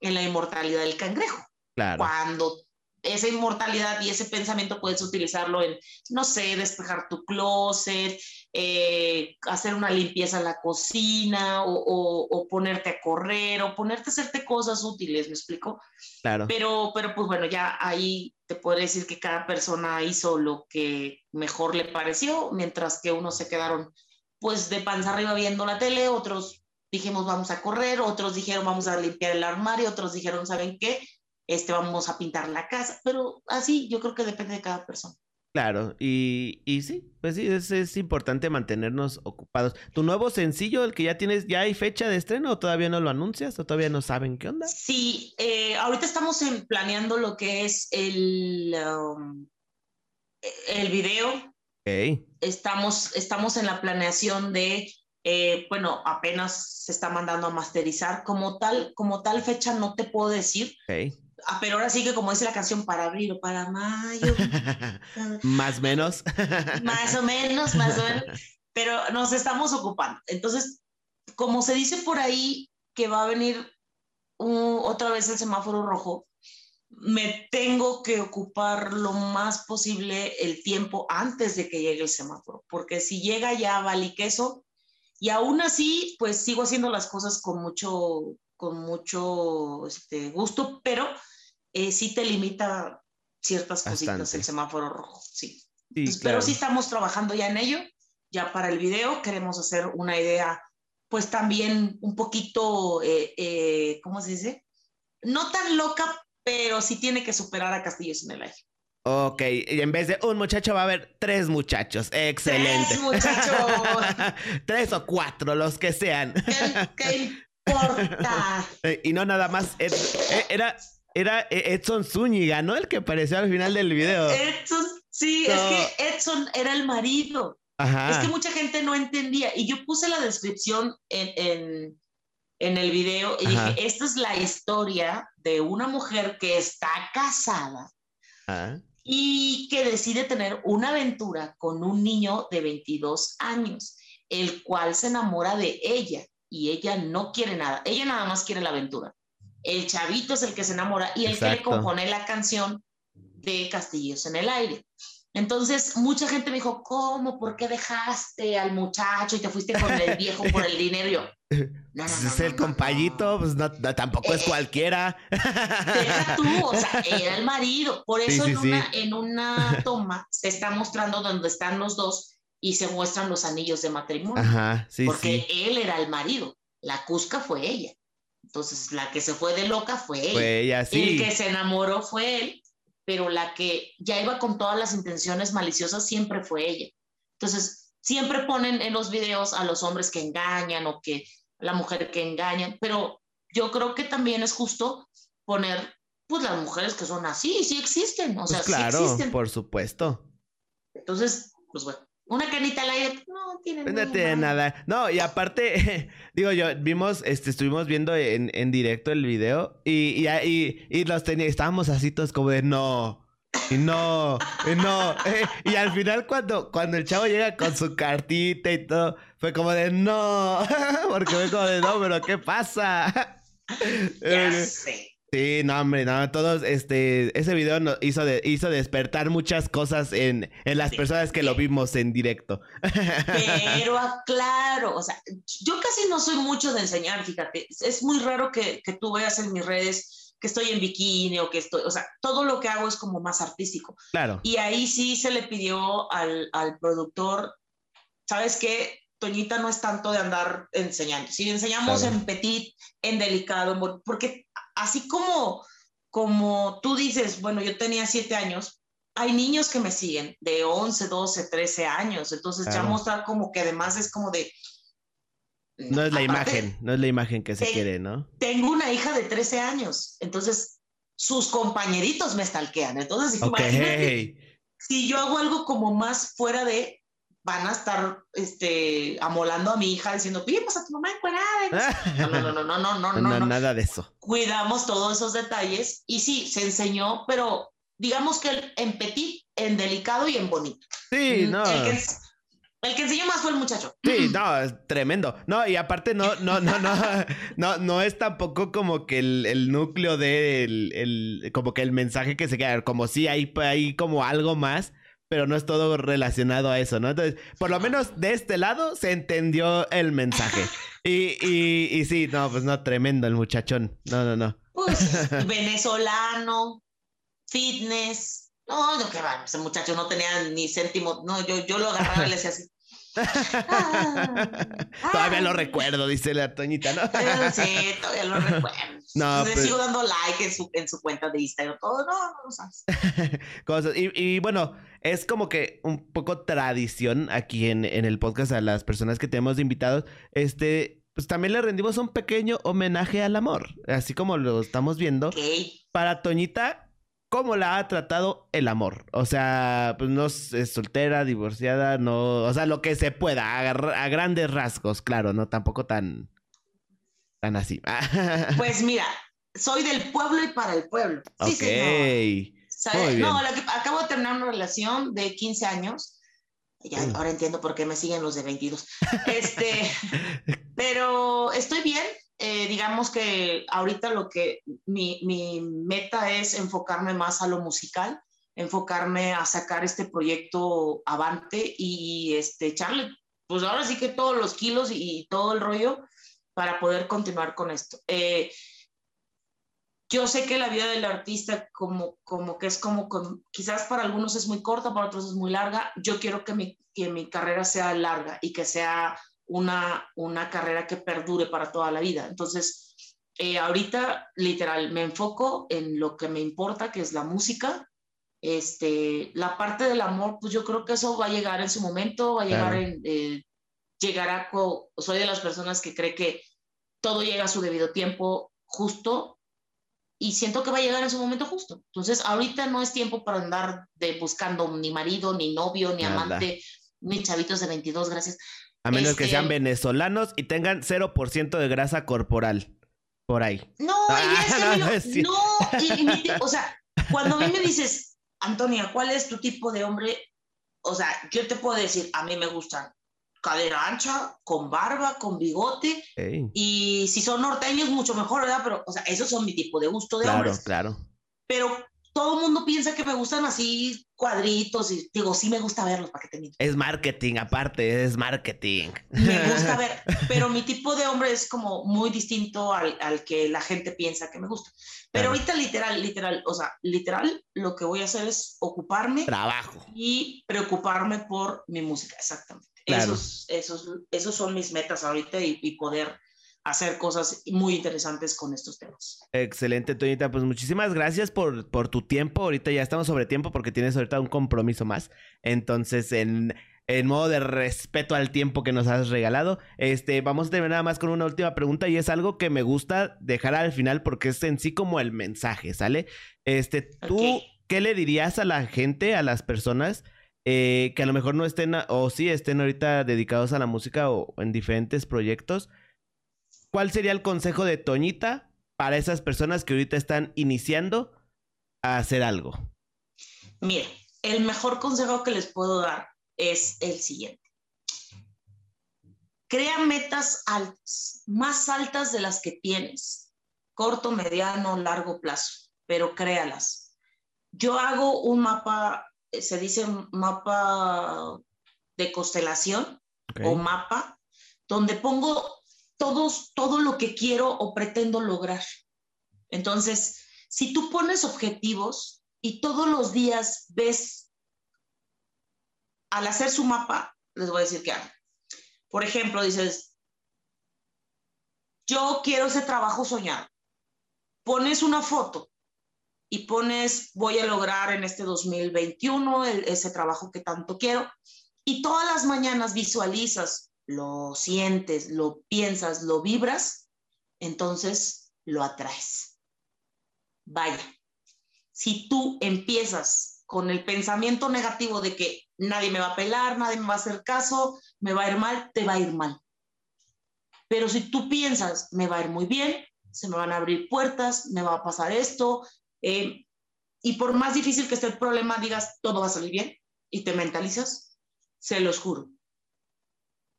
en la inmortalidad del cangrejo. Claro. Cuando esa inmortalidad y ese pensamiento puedes utilizarlo en, no sé, despejar tu closet, eh, hacer una limpieza en la cocina o, ponerte a correr o ponerte a hacerte cosas útiles, ¿me explico? Claro. Pero, pero pues bueno, ya ahí te puedo decir que cada persona hizo lo que mejor le pareció, mientras que unos se quedaron pues de panza arriba viendo la tele, otros dijimos vamos a correr, otros dijeron vamos a limpiar el armario, otros dijeron, ¿saben qué? Este, vamos a pintar la casa, pero así yo creo que depende de cada persona. Claro, y, y sí, pues sí, es, es, importante mantenernos ocupados. ¿Tu nuevo sencillo, el que ya tienes, ya hay fecha de estreno o todavía no lo anuncias o todavía no saben qué onda? Sí, eh, ahorita estamos en, planeando lo que es el, um, el video. Okay. Estamos, estamos en la planeación de, eh, bueno, apenas se está mandando a masterizar. Como tal, como tal fecha no te puedo decir. Okay Ah, pero ahora sí que como dice la canción, para abril o para mayo. más o menos. más o menos, más o menos. Pero nos estamos ocupando. Entonces, como se dice por ahí que va a venir otra vez el semáforo rojo, me tengo que ocupar lo más posible el tiempo antes de que llegue el semáforo, porque si llega ya vale queso, y aún así, pues sigo haciendo las cosas con mucho, con mucho este, gusto, pero eh, sí te limita ciertas cositas el semáforo rojo, sí. Pero sí estamos trabajando ya en ello, ya para el video queremos hacer una idea, pues también un poquito, eh, eh, ¿cómo se dice? No tan loca, pero sí tiene que superar a Castillos en el aire. Ok, y en vez de un muchacho va a haber tres muchachos. Excelente. Tres muchachos. tres o cuatro, los que sean. ¿Qué, importa? y no nada más. Era, era Edson Zúñiga, ¿no? El que apareció al final del video. Edson, sí, es que Edson era el marido. Ajá. Es que mucha gente no entendía. Y yo puse la descripción en, el video y dije, esta es la historia de una mujer que está casada y que decide tener una aventura con un niño de 22 años. el cual se enamora de ella y ella no quiere nada, ella nada más quiere la aventura. El chavito es el que se enamora y el que le compone la canción de Castillos en el aire. Entonces, mucha gente me dijo, ¿cómo? ¿Por qué dejaste al muchacho y te fuiste con el viejo por el dinero? no, no, es el compayito, pues tampoco es eh, cualquiera. Deja tú, o sea, era el marido. Por eso en, una, en una toma se está mostrando donde están los dos y se muestran los anillos de matrimonio. Ajá, sí, porque él era el marido, la Cusca fue ella. Entonces, la que se fue de loca fue ella. Fue ella, sí. El que se enamoró fue él, pero la que ya iba con todas las intenciones maliciosas siempre fue ella. Entonces, siempre ponen en los videos a los hombres que engañan o que la mujer que engañan, pero yo creo que también es justo poner pues las mujeres que son así, sí existen, o sea, pues claro, sí existen. por supuesto. Entonces, pues bueno, una canita al aire, no tiene nada. No tiene nada. No, y aparte, digo yo, vimos, este, estuvimos viendo en, en directo el video y, y, y, los teníamos, estábamos así todos como de no. Y no, y no. y al final cuando, cuando el chavo llega con su cartita y todo, fue como de no. Porque fue como de no, pero ¿qué pasa? Ya sé. Sí, no, hombre, no, todos, este, ese video nos hizo, de, hizo despertar muchas cosas en, en las personas que lo vimos en directo. Pero claro, o sea, yo casi no soy mucho de enseñar, fíjate, es muy raro que, que tú veas en mis redes que estoy en bikini o que estoy, o sea, todo lo que hago es como más artístico. Claro. Y ahí sí se le pidió al, al productor, ¿sabes qué? Toñita no es tanto de andar enseñando. Si enseñamos en petit, en delicado, porque así como, como tú dices, bueno, yo tenía siete años, hay niños que me siguen de 11, 12, 13 años, entonces ya mostrar como que además es como de... No es la imagen, no es la imagen que se quiere, ¿no? Tengo una hija de 13 años, entonces sus compañeritos me stalkean, entonces imagínate, si yo hago algo como más fuera de, van a estar este, amolando a mi hija diciendo, ¿qué pasa a tu mamá encuerada. No, no, no, no, no, no, no, no, Nada de eso. Cuidamos todos esos detalles y sí, se enseñó, pero digamos que en petit, en delicado y en bonito. Sí, mm, no. El que, el que enseñó más fue el muchacho. Sí, no, es tremendo. No, y aparte no, no, no, no, no, no es tampoco como que el, el núcleo de el, como que el mensaje que se queda, como si hay, hay como algo más pero no es todo relacionado a eso, ¿no? Entonces, por lo menos de este lado se entendió el mensaje. Y, y, y sí, no, pues no, tremendo el muchachón. No, no, no. Pues venezolano, fitness. No, no, que va, ese muchacho no tenía ni céntimo. No, yo, yo lo agarraba y le decía así. todavía lo recuerdo, dice la Toñita, ¿no? sí, todavía lo recuerdo. No, Le pues sigo dando like en su, en su cuenta de Instagram, todo, no, no sabes. Cosas. Y, y, bueno, es como que un poco tradición aquí en, en el podcast a las personas que tenemos invitados. Este, pues también le rendimos un pequeño homenaje al amor, así como lo estamos viendo. Para Toñita, cómo la ha tratado el amor. O sea, pues no es soltera, divorciada, no, o sea, lo que se pueda, a, grandes rasgos, claro, no tampoco tan, tan así. pues mira, soy del pueblo y para el pueblo. Sí, ok. No, acabo de terminar una relación de 15 años. Ya, mm. ahora entiendo por qué me siguen los de 22. Este, pero estoy bien, eh, digamos que ahorita lo que mi, mi, meta es enfocarme más a lo musical, enfocarme a sacar este proyecto avante y este, echarle, pues ahora sí que todos los kilos y, todo el rollo para poder continuar con esto. Eh, yo sé que la vida del artista como, como que es como, quizás para algunos es muy corta, para otros es muy larga. Yo quiero que mi, que mi carrera sea larga y que sea una, una carrera que perdure para toda la vida. Entonces, eh, ahorita literal me enfoco en lo que me importa, que es la música. Este, la parte del amor, pues yo creo que eso va a llegar en su momento, va a llegar en, eh, llegará, soy de las personas que cree que todo llega a su debido tiempo justo y siento que va a llegar en su momento justo. Entonces, ahorita no es tiempo para andar de buscando ni marido, ni novio, ni amante, ni chavitos de 22, gracias. A menos que sean este, venezolanos y tengan 0% de grasa corporal. Por ahí. No, ah, no, no, o sea, cuando a mí me dices, Antonia, ¿cuál es tu tipo de hombre? O sea, yo te puedo decir, a mí me gustan cadera ancha, con barba, con bigote. Y si son norteños, mucho mejor, ¿verdad? Pero, o sea, esos son mi tipo de gusto de claro, hombres. Claro, claro. Pero todo el mundo piensa que me gustan así cuadritos y digo, sí me gusta verlos, ¿para que te Es marketing, aparte, es marketing. Me gusta ver, pero mi tipo de hombre es como muy distinto al, al que la gente piensa que me gusta. Pero ahorita literal, literal, o sea, literal, lo que voy a hacer es ocuparme. Trabajo. Y preocuparme por mi música, exactamente. Esos, esos, esos son mis metas ahorita y, y poder hacer cosas muy interesantes con estos temas. Excelente, Toñita. Pues muchísimas gracias por, por tu tiempo. Ahorita ya estamos sobre tiempo porque tienes ahorita un compromiso más. Entonces, en, en modo de respeto al tiempo que nos has regalado, este, vamos a terminar nada más con una última pregunta y es algo que me gusta dejar al final porque es en sí como el mensaje, ¿sale? Este, tú, ¿qué le dirías a la gente, a las personas? Eh, que a lo mejor no estén o sí estén ahorita dedicados a la música o en diferentes proyectos, ¿cuál sería el consejo de Toñita para esas personas que ahorita están iniciando a hacer algo? Mire, el mejor consejo que les puedo dar es el siguiente. Crea metas altas, más altas de las que tienes, corto, mediano, largo plazo, pero créalas. Yo hago un mapa, se dice mapa de constelación o mapa, donde pongo todos, todo lo que quiero o pretendo lograr. Entonces, si tú pones objetivos y todos los días ves, al hacer su mapa, les voy a decir qué hago. Por ejemplo, dices, yo quiero ese trabajo soñado. Pones una foto y pones, voy a lograr en este 2021 ese trabajo que tanto quiero. Y todas las mañanas visualizas lo sientes, lo piensas, lo vibras, entonces lo atraes. Vaya, si tú empiezas con el pensamiento negativo de que nadie me va a pelar, nadie me va a hacer caso, me va a ir mal, te va a ir mal. Pero si tú piensas, me va a ir muy bien, se me van a abrir puertas, me va a pasar esto, eh, y por más difícil que esté el problema, digas, todo va a salir bien, y te mentalizas, se los juro,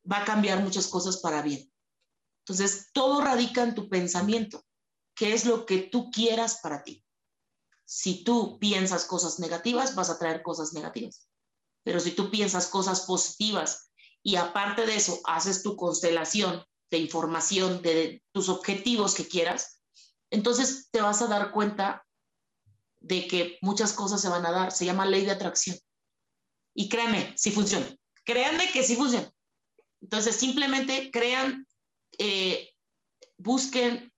va a cambiar muchas cosas para bien. Entonces, todo radica en tu pensamiento, qué es lo que tú quieras para ti. Si tú piensas cosas negativas, vas a traer cosas negativas. Pero si tú piensas cosas positivas y aparte de eso haces tu constelación de información de tus objetivos que quieras, entonces te vas a dar cuenta de que muchas cosas se van a dar. Se llama ley de atracción. Y créanme, si funciona. Créanme que sí funciona. Entonces, simplemente crean, eh, busquen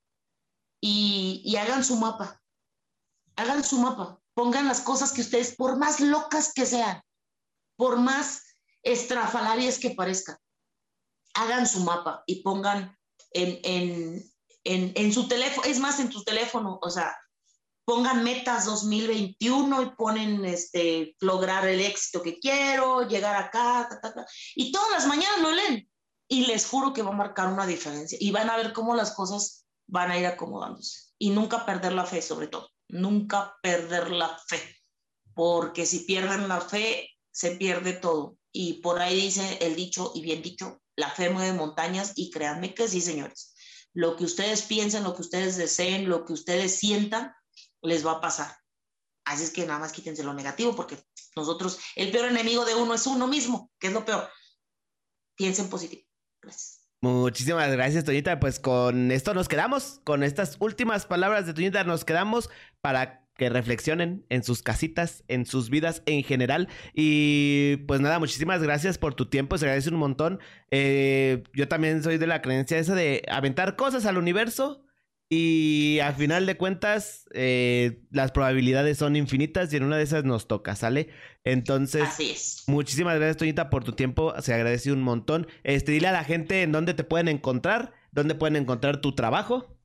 y, hagan su mapa. Hagan su mapa. Pongan las cosas que ustedes, por más locas que sean, por más estrafalarias que parezcan, hagan su mapa y pongan en, en, en su teléfono, es más, en tu teléfono, o sea, pongan metas 2021 y ponen este, lograr el éxito que quiero, llegar acá, y todas las mañanas lo leen. Y les juro que va a marcar una diferencia y van a ver cómo las cosas van a ir acomodándose. Y nunca perder la fe, sobre todo. Nunca perder la fe. Porque si pierden la fe, se pierde todo. Y por ahí dice el dicho, y bien dicho, la fe mueve montañas y créanme que sí, señores. Lo que ustedes piensen, lo que ustedes deseen, lo que ustedes sientan, les va a pasar. Así es que nada más quítense lo negativo porque nosotros, el peor enemigo de uno es uno mismo, que es lo peor. Piensen positivo. Muchísimas gracias, Toñita. Pues con esto nos quedamos, con estas últimas palabras de Toñita nos quedamos para que reflexionen en sus casitas, en sus vidas en general. Y pues nada, muchísimas gracias por tu tiempo, se agradece un montón. Eh, yo también soy de la creencia esa de aventar cosas al universo y a final de cuentas, eh, las probabilidades son infinitas y en una de esas nos toca, ¿sale? Entonces, muchísimas gracias, Toñita, por tu tiempo. Se agradece un montón. Este, dile a la gente en dónde te pueden encontrar, dónde pueden encontrar tu trabajo.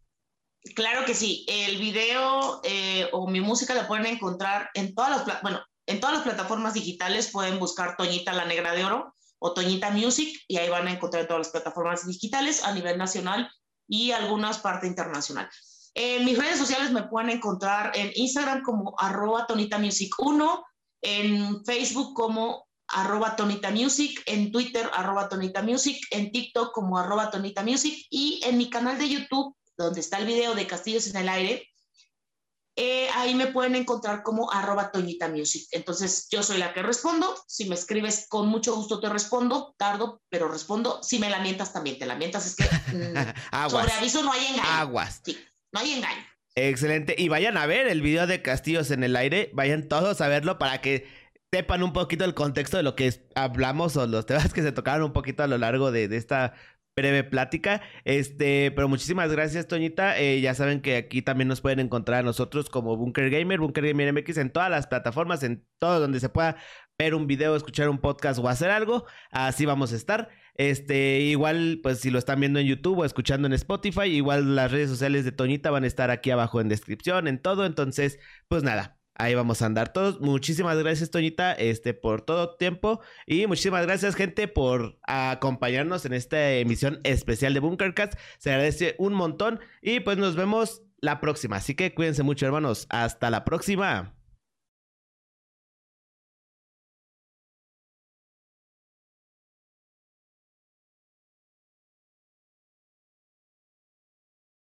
Claro que sí. El video eh, o mi música la pueden encontrar en todas las, bueno, en todas las plataformas digitales. Pueden buscar Toñita la Negra de Oro o Toñita Music y ahí van a encontrar todas las plataformas digitales a nivel nacional y algunas partes internacional. En mis redes sociales me pueden encontrar en Instagram como arroba Tonita Music 1, en Facebook como arroba Tonita Music, en Twitter arroba Tonita Music, en TikTok como arroba Tonita Music y en mi canal de YouTube, donde está el video de Castillos en el Aire, eh, ahí me pueden encontrar como arroba Toñita Music. Entonces, yo soy la que respondo. Si me escribes, con mucho gusto te respondo. Tardo, pero respondo. Si me lamentas, también te lamentas. Es que mm, sobre aviso no hay engaño. Aguas. Sí, no hay engaño. Excelente. Y vayan a ver el video de Castillos en el Aire. Vayan todos a verlo para que sepan un poquito el contexto de lo que hablamos o los temas que se tocaron un poquito a lo largo de, de esta breve plática. Este, pero muchísimas gracias, Toñita. Eh, ya saben que aquí también nos pueden encontrar a nosotros como Bunker Gamer, Bunker Gamer MX en todas las plataformas, en todo donde se pueda ver un video, escuchar un podcast o hacer algo. Así vamos a estar. Este, igual, pues si lo están viendo en YouTube o escuchando en Spotify, igual las redes sociales de Toñita van a estar aquí abajo en descripción, en todo. Entonces, pues nada, Ahí vamos a andar todos. Muchísimas gracias, Toñita, este, por todo tiempo. Y muchísimas gracias, gente, por acompañarnos en esta emisión especial de Bunkercast. Se agradece un montón. Y pues nos vemos la próxima. Así que cuídense mucho, hermanos. Hasta la próxima.